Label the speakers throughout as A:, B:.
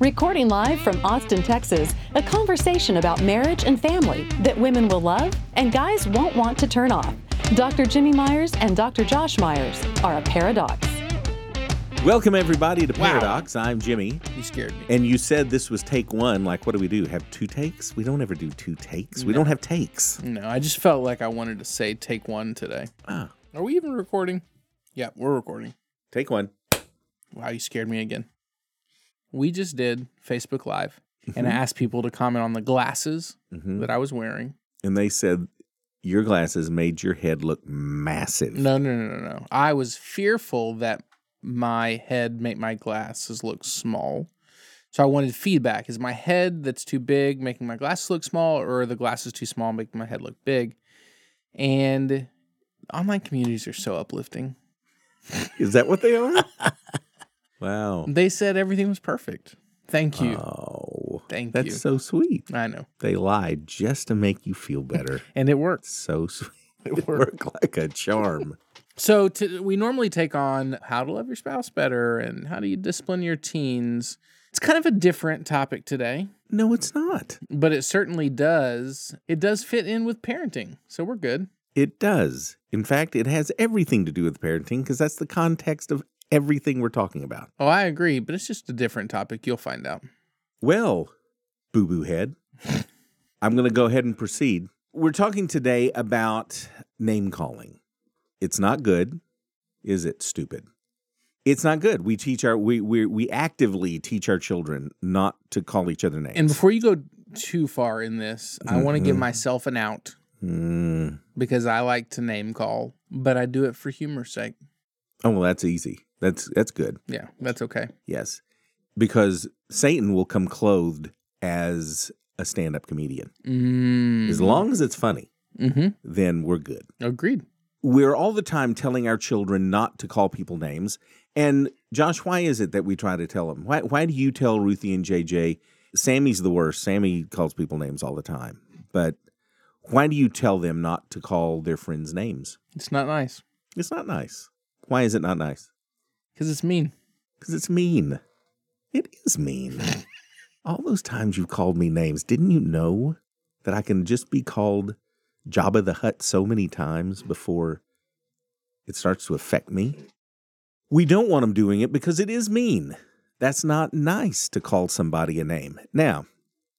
A: Recording live from Austin, Texas, a conversation about marriage and family that women will love and guys won't want to turn off. Dr. Jimmy Myers and Dr. Josh Myers are a paradox.
B: Welcome, everybody, to
C: Wow.
B: Paradox. I'm Jimmy.
C: You scared me.
B: And you said this was take one. Like, what do we do? Have two takes? We don't ever do two takes. We don't have takes.
C: No, I just felt like I wanted to say take one today.
B: Ah,
C: Are we even recording? Yeah, we're recording.
B: take one.
C: Wow, you scared me again. We just did Facebook Live and
B: Mm-hmm.
C: I asked people to comment on the glasses
B: Mhm.
C: that I was wearing.
B: And they said your glasses made your head look massive.
C: No, no, no, no, no. I was fearful that my head made my glasses look small. So I wanted feedback. Is my head that's too big making my glasses look small, or are the glasses too small making my head look big? And online communities are so uplifting.
B: Is that what they are? wow.
C: They said everything was perfect. Thank you.
B: Oh,
C: Thank
B: that's
C: you.
B: That's so sweet.
C: I know.
B: They lied just to make you feel better.
C: And it worked.
B: so sweet.
C: It
B: It
C: worked.
B: worked like a charm.
C: So to, we normally take on how to love your spouse better and how do you discipline your teens. It's kind of a different topic today,
B: No, it's not.
C: but it certainly does. It does fit in with parenting. So we're good.
B: It does. In fact, it has everything to do with parenting because that's the context of everything we're talking about.
C: Oh, I agree, but it's just a different topic. You'll find out.
B: Well, boo boo head, I'm going to go ahead and proceed. We're talking today about name calling. It's not good, is it? Stupid. It's not good. We teach our we we we actively teach our children not to call each other names.
C: And before you go too far in this, I want to give myself an out
B: Mm.
C: because I like to name call, but I do it for humor's sake.
B: Oh well, that's easy. That's that's good.
C: Yeah, that's okay.
B: Yes, because Satan will come clothed as a stand-up comedian.
C: Mm.
B: As long as it's funny,
C: Mm-hmm.
B: then we're good.
C: Agreed.
B: we're all the time telling our children not to call people names. And Josh, why is it that we try to tell them? Why, why do you tell Ruthie and JJ, Sammy's the worst? Sammy calls people names all the time. But why do you tell them not to call their friends names?
C: It's not nice
B: It's not nice. Why is it not nice?
C: Because it's mean.
B: Because it's mean. It is mean. all those times you've called me names, didn't you know that I can just be called Jabba the Hutt so many times before it starts to affect me? We don't want them doing it because it is mean. That's not nice to call somebody a name. Now,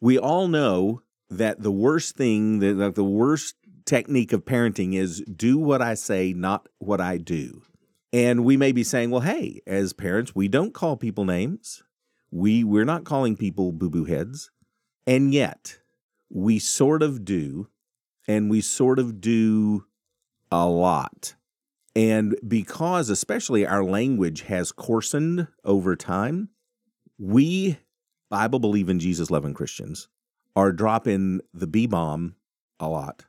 B: we all know that the worst thing, that the worst technique of parenting is do what I say, not what I do. And we may be saying, well, hey, as parents, we don't call people names. We we're not calling people boo-boo heads. And yet, we sort of do, and we sort of do a lot. And because especially our language has coarsened over time, we Bible believing Jesus loving Christians are dropping the B bomb a lot.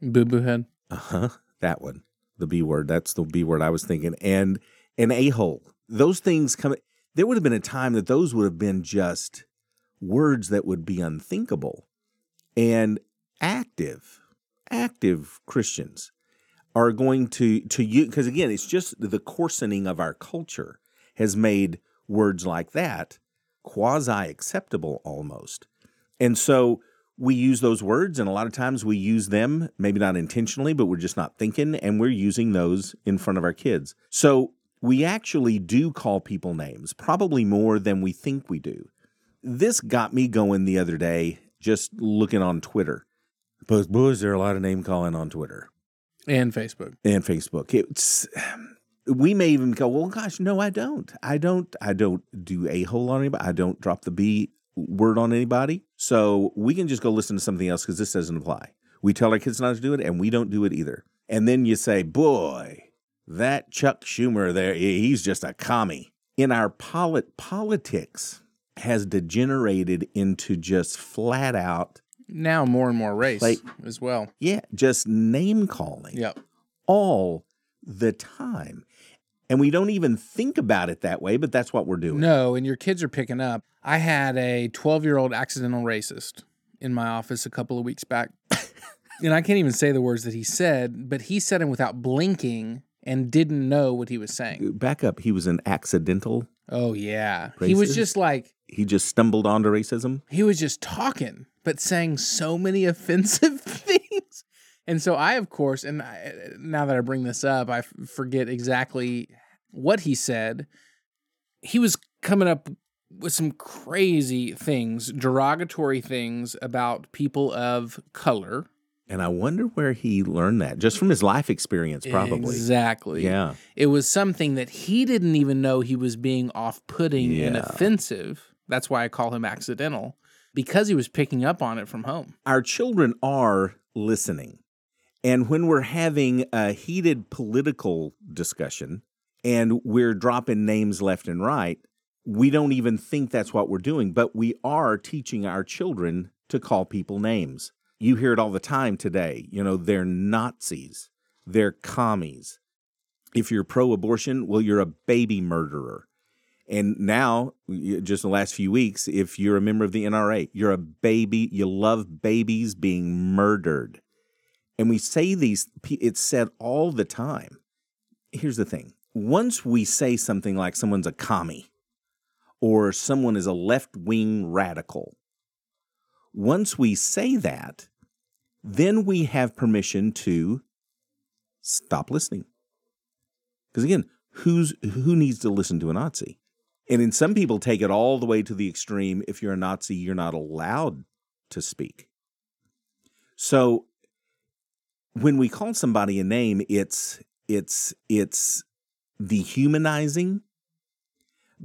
C: Boo boo head.
B: Uh huh. That one, the B word. That's the B word I was thinking. And an a hole. Those things come. There would have been a time that those would have been just words that would be unthinkable. And active, active Christians are going to to you because again, it's just the coarsening of our culture has made words like that quasi acceptable almost. And so we use those words, and a lot of times we use them, maybe not intentionally, but we're just not thinking, and we're using those in front of our kids. So we actually do call people names, probably more than we think we do. This got me going the other day, just looking on Twitter. But boy, is there a lot of name calling on Twitter
C: And Facebook.
B: and Facebook. It's we may even go, well, gosh, no, I don't. I don't. I don't do a hole on anybody. I don't drop the B word on anybody. So we can just go listen to something else because this doesn't apply. We tell our kids not to do it, and we don't do it either. And then you say, boy, that Chuck Schumer there, he's just a commie. In our polit- politics, has degenerated into just flat out,
C: Now more and more race
B: Like-
C: as well.
B: yeah, just name calling
C: Yep.
B: all the time. And we don't even think about it that way, but that's what we're doing.
C: No, and your kids are picking up. I had a 12 year old accidental racist in my office a couple of weeks back. and I can't even say the words that he said, but he said them without blinking and didn't know what he was saying.
B: Back up, he was an accidental.
C: Oh, yeah. He was just like,
B: He just stumbled onto racism.
C: he was just talking, but saying so many offensive things. And so I, of course, and I, now that I bring this up, I f- forget exactly what he said. He was coming up with some crazy things, derogatory things about people of color.
B: And I wonder where he learned that, just from his life experience, probably.
C: Exactly.
B: Yeah.
C: It was something that he didn't even know he was being off putting and offensive. That's why I call him accidental, because he was picking up on it from home.
B: Our children are listening. And when we're having a heated political discussion and we're dropping names left and right, we don't even think that's what we're doing, but we are teaching our children to call people names. You hear it all the time today. You know, they're Nazis, they're commies. If you're pro abortion, well, you're a baby murderer. And now, just in the last few weeks, if you're a member of the NRA, you're a baby, you love babies being murdered. And we say these, it's said all the time. Here's the thing once we say something like someone's a commie or someone is a left wing radical, once we say that, then we have permission to stop listening. Because again, who's who needs to listen to a Nazi? And then some people take it all the way to the extreme. If you're a Nazi, you're not allowed to speak. So when we call somebody a name, it's it's it's dehumanizing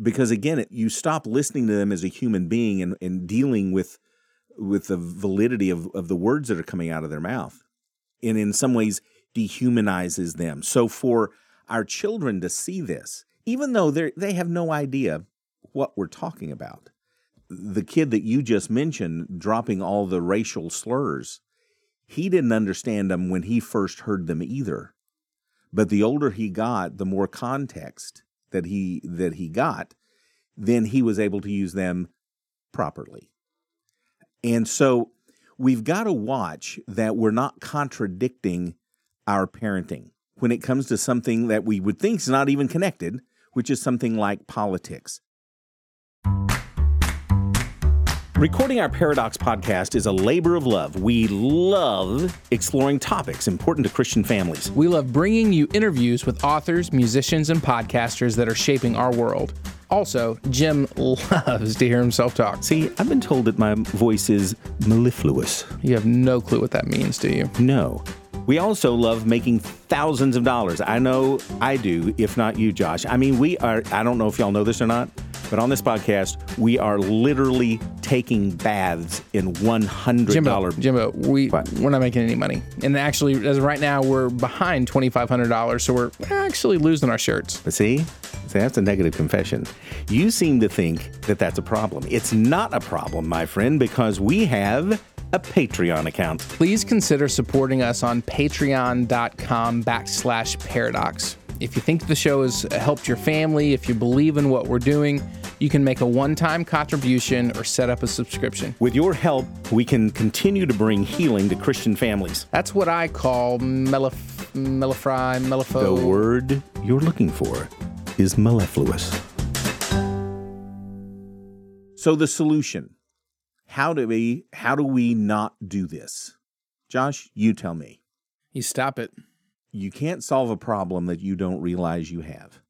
B: because again, it, you stop listening to them as a human being and, and dealing with with the validity of, of the words that are coming out of their mouth. And in some ways dehumanizes them. So for our children to see this, even though they they have no idea what we're talking about. The kid that you just mentioned dropping all the racial slurs, he didn't understand them when he first heard them either. But the older he got, the more context that he that he got, then he was able to use them properly. And so we've got to watch that we're not contradicting our parenting when it comes to something that we would think is not even connected, which is something like politics. Recording our Paradox podcast is a labor of love. We love exploring topics important to Christian families.
C: We love bringing you interviews with authors, musicians, and podcasters that are shaping our world. Also, Jim loves to hear himself talk.
B: See, I've been told that my voice is mellifluous.
C: You have no clue what that means, do you?
B: No. We also love making thousands of dollars. I know I do, if not you, Josh. I mean, we are, I don't know if y'all know this or not, but on this podcast, we are literally taking baths in $100.
C: Jimbo, Jimbo, we
B: What?
C: we're not making any money, and actually, as right now, we're behind twenty five hundred dollars, so we're actually losing our shirts.
B: But see, see, that's a negative confession. You seem to think that that's a problem. It's not a problem, my friend, because we have a Patreon account.
C: Please consider supporting us on Patreon.com backslash Paradox. If you think the show has helped your family, if you believe in what we're doing, you can make a one-time contribution or set up a subscription.
B: With your help, we can continue to bring healing to Christian families.
C: That's what I call mellif- mellifry,
B: The word you're looking for is mellifluous. So the solution. How do we how do we not do this? Josh, you tell me.
C: You stop it.
B: You can't solve a problem that you don't realize you have.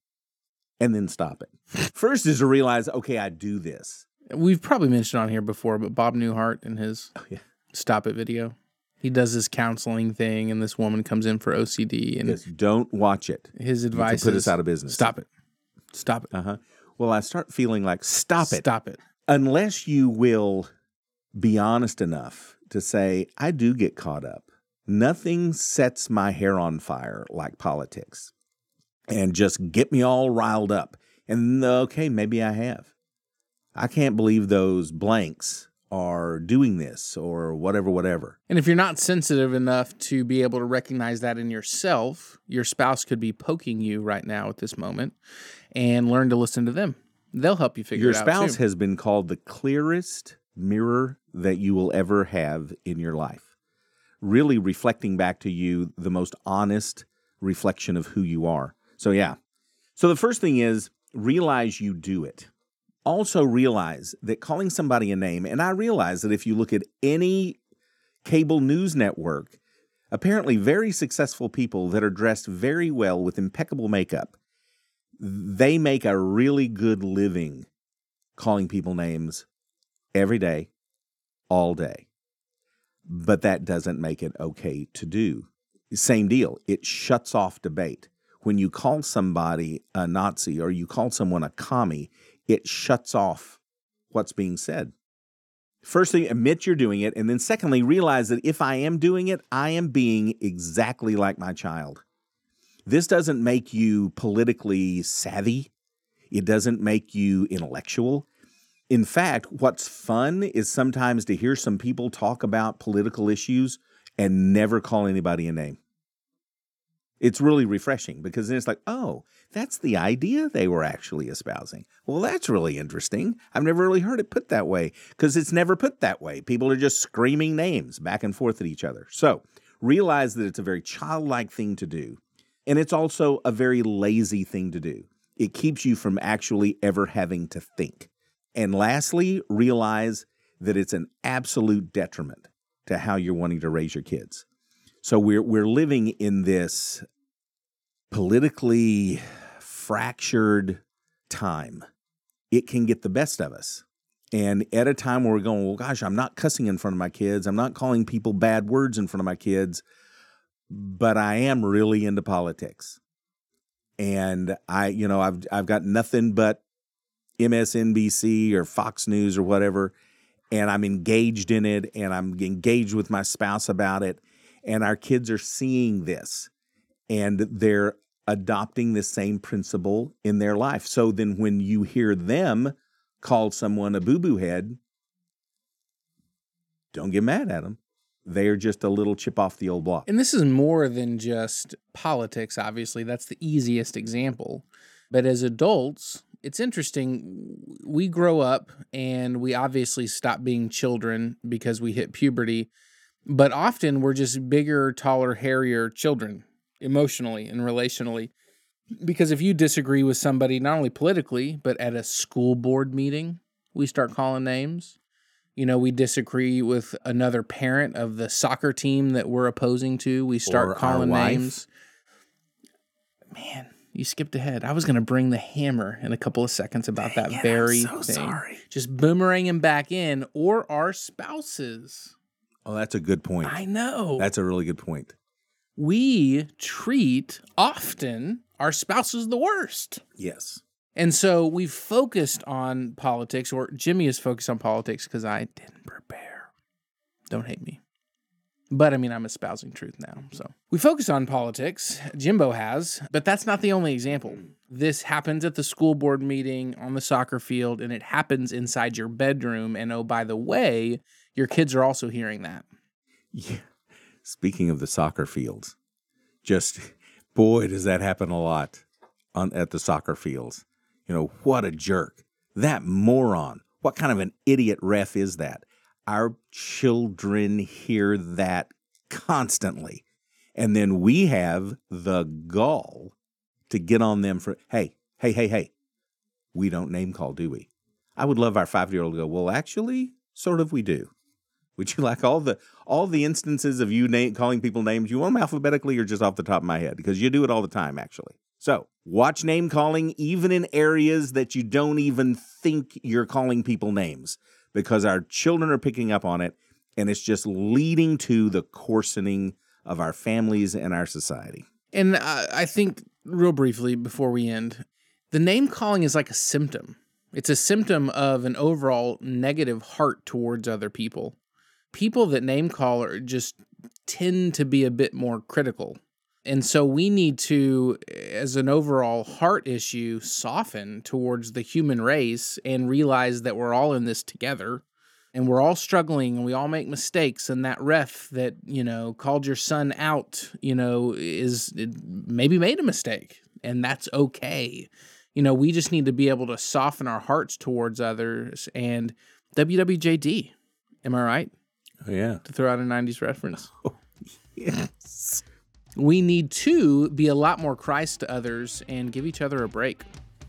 B: And then stop it. First is to realize, okay, I do this.
C: We've probably mentioned on here before, but Bob Newhart in his
B: Oh, yeah.
C: Stop It video, he does this counseling thing, and this woman comes in for OCD, and
B: Just don't watch it.
C: his advice
B: put us out of business.
C: Stop it. Stop it.
B: Uh-huh. Well, I start feeling like stop it.
C: Stop it.
B: unless you will be honest enough to say, I do get caught up. Nothing sets my hair on fire like politics and just get me all riled up. And okay, maybe I have. I can't believe those blanks are doing this or whatever, whatever.
C: And if you're not sensitive enough to be able to recognize that in yourself, your spouse could be poking you right now at this moment and learn to listen to them. They'll help you figure
B: Your
C: it out.
B: Your
C: spouse
B: has been called the clearest mirror that you will ever have in your life. Really reflecting back to you the most honest reflection of who you are. So, yeah. So, the first thing is realize you do it. Also, realize that calling somebody a name, and I realize that if you look at any cable news network, apparently very successful people that are dressed very well with impeccable makeup, they make a really good living calling people names every day, all day. But that doesn't make it okay to do. Same deal. It shuts off debate. When you call somebody a Nazi or you call someone a commie, it shuts off what's being said. First admit you're doing it. And then, secondly, realize that if I am doing it, I am being exactly like my child. This doesn't make you politically savvy, it doesn't make you intellectual. In fact, what's fun is sometimes to hear some people talk about political issues and never call anybody a name. It's really refreshing because then it's like, oh, that's the idea they were actually espousing. Well, that's really interesting. I've never really heard it put that way because it's never put that way. People are just screaming names back and forth at each other. So realize that it's a very childlike thing to do. And it's also a very lazy thing to do. It keeps you from actually ever having to think. And lastly, realize that it's an absolute detriment to how you're wanting to raise your kids. So we're we're living in this politically fractured time. It can get the best of us. And at a time where we're going, well, gosh, I'm not cussing in front of my kids. I'm not calling people bad words in front of my kids, but I am really into politics. And I, you know, I've I've got nothing but MSNBC or Fox News or whatever, and I'm engaged in it and I'm engaged with my spouse about it. And our kids are seeing this and they're adopting the same principle in their life. So then when you hear them call someone a boo boo head, don't get mad at them. They're just a little chip off the old block.
C: And this is more than just politics, obviously. That's the easiest example. But as adults, it's interesting. We grow up and we obviously stop being children because we hit puberty. But often we're just bigger, taller, hairier children emotionally and relationally. Because if you disagree with somebody, not only politically, but at a school board meeting, we start calling names. You know, we disagree with another parent of the soccer team that we're opposing to. We start
B: Or
C: calling names. Man, you skipped ahead. I was going to bring the hammer in a couple of seconds about that very thing. Just boomeranging back in, or our spouses.
B: Oh, that's a good point.
C: I know.
B: That's a really good point.
C: we treat often our spouses the worst.
B: Yes.
C: And so we've focused on politics, or Jimmy is focused on politics because I didn't prepare. Don't hate me. But I mean, I'm espousing truth now. So we focus on politics. Jimbo has, but that's not the only example. This happens at the school board meeting, on the soccer field, and it happens inside your bedroom. And oh, by the way, your kids are also hearing that.
B: Yeah. Speaking of the soccer fields, just boy, does that happen a lot on at the soccer fields. You know, what a jerk. That moron. What kind of an idiot ref is that? Our children hear that constantly. And then we have the gall to get on them for, hey, hey, hey, hey, we don't name call, do we? I would love our five year old to go, well, actually, sort of we do. Would you like all the all the instances of you name, calling people names? You want them alphabetically or just off the top of my head? Because you do it all the time, actually. So watch name calling even in areas that you don't even think you're calling people names, because our children are picking up on it, and it's just leading to the coarsening of our families and our society.
C: And I think, real briefly before we end, the name calling is like a symptom. It's a symptom of an overall negative heart towards other people. People that name call are just tend to be a bit more critical. And so we need to, as an overall heart issue, soften towards the human race and realize that we're all in this together and we're all struggling and we all make mistakes. And that ref that, you know, called your son out, you know, is maybe made a mistake and that's okay. You know, we just need to be able to soften our hearts towards others and WWJD. Am I right?
B: Oh, yeah.
C: To throw out a 90s reference.
B: Oh, yes.
C: We need to be a lot more Christ to others and give each other a break.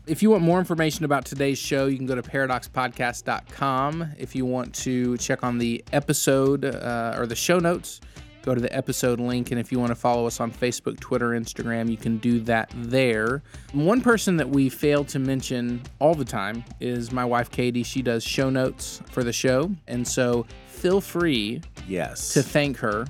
C: If you want more information about today's show, you can go to paradoxpodcast.com. If you want to check on the episode uh, or the show notes, go to the episode link. And if you want to follow us on Facebook, Twitter, Instagram, you can do that there. One person that we fail to mention all the time is my wife, Katie. She does show notes for the show. And so feel free
B: Yes.
C: to thank her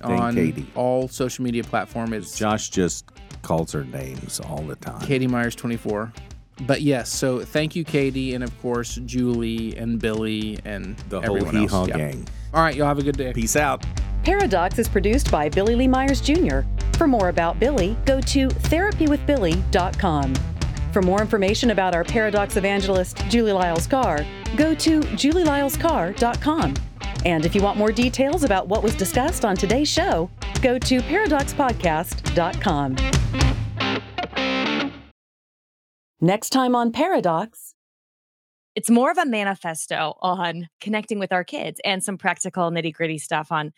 B: Thank
C: on
B: Katie.
C: all social media platforms.
B: Josh just calls her names all the time.
C: Katie Myers 24. But yes, so thank you, Katie, and of course Julie and Billy and
B: The whole
C: everyone
B: hee
C: else.
B: haw
C: Yeah.
B: gang.
C: All right, y'all have a good day.
B: Peace out.
A: Paradox is produced by Billy Lee Myers Jr. For more about Billy, go to therapywithbilly.com. For more information about our Paradox evangelist, Julie Lyles Carr, go to julielylescarr.com. And if you want more details about what was discussed on today's show, go to paradoxpodcast.com. Next time on Paradox,
D: it's more of a manifesto on connecting with our kids and some practical nitty gritty stuff on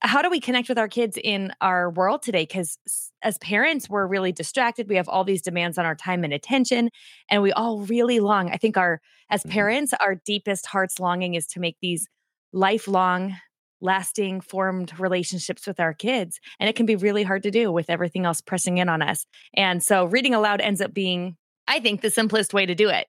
D: how do we connect with our kids in our world today? Because as parents, we're really distracted. We have all these demands on our time and attention, and we all really long. I think our, as
B: Mhm.
D: parents, our deepest heart's longing is to make these lifelong, lasting, formed relationships with our kids. And it can be really hard to do with everything else pressing in on us. And so reading aloud ends up being I think the simplest way to do it.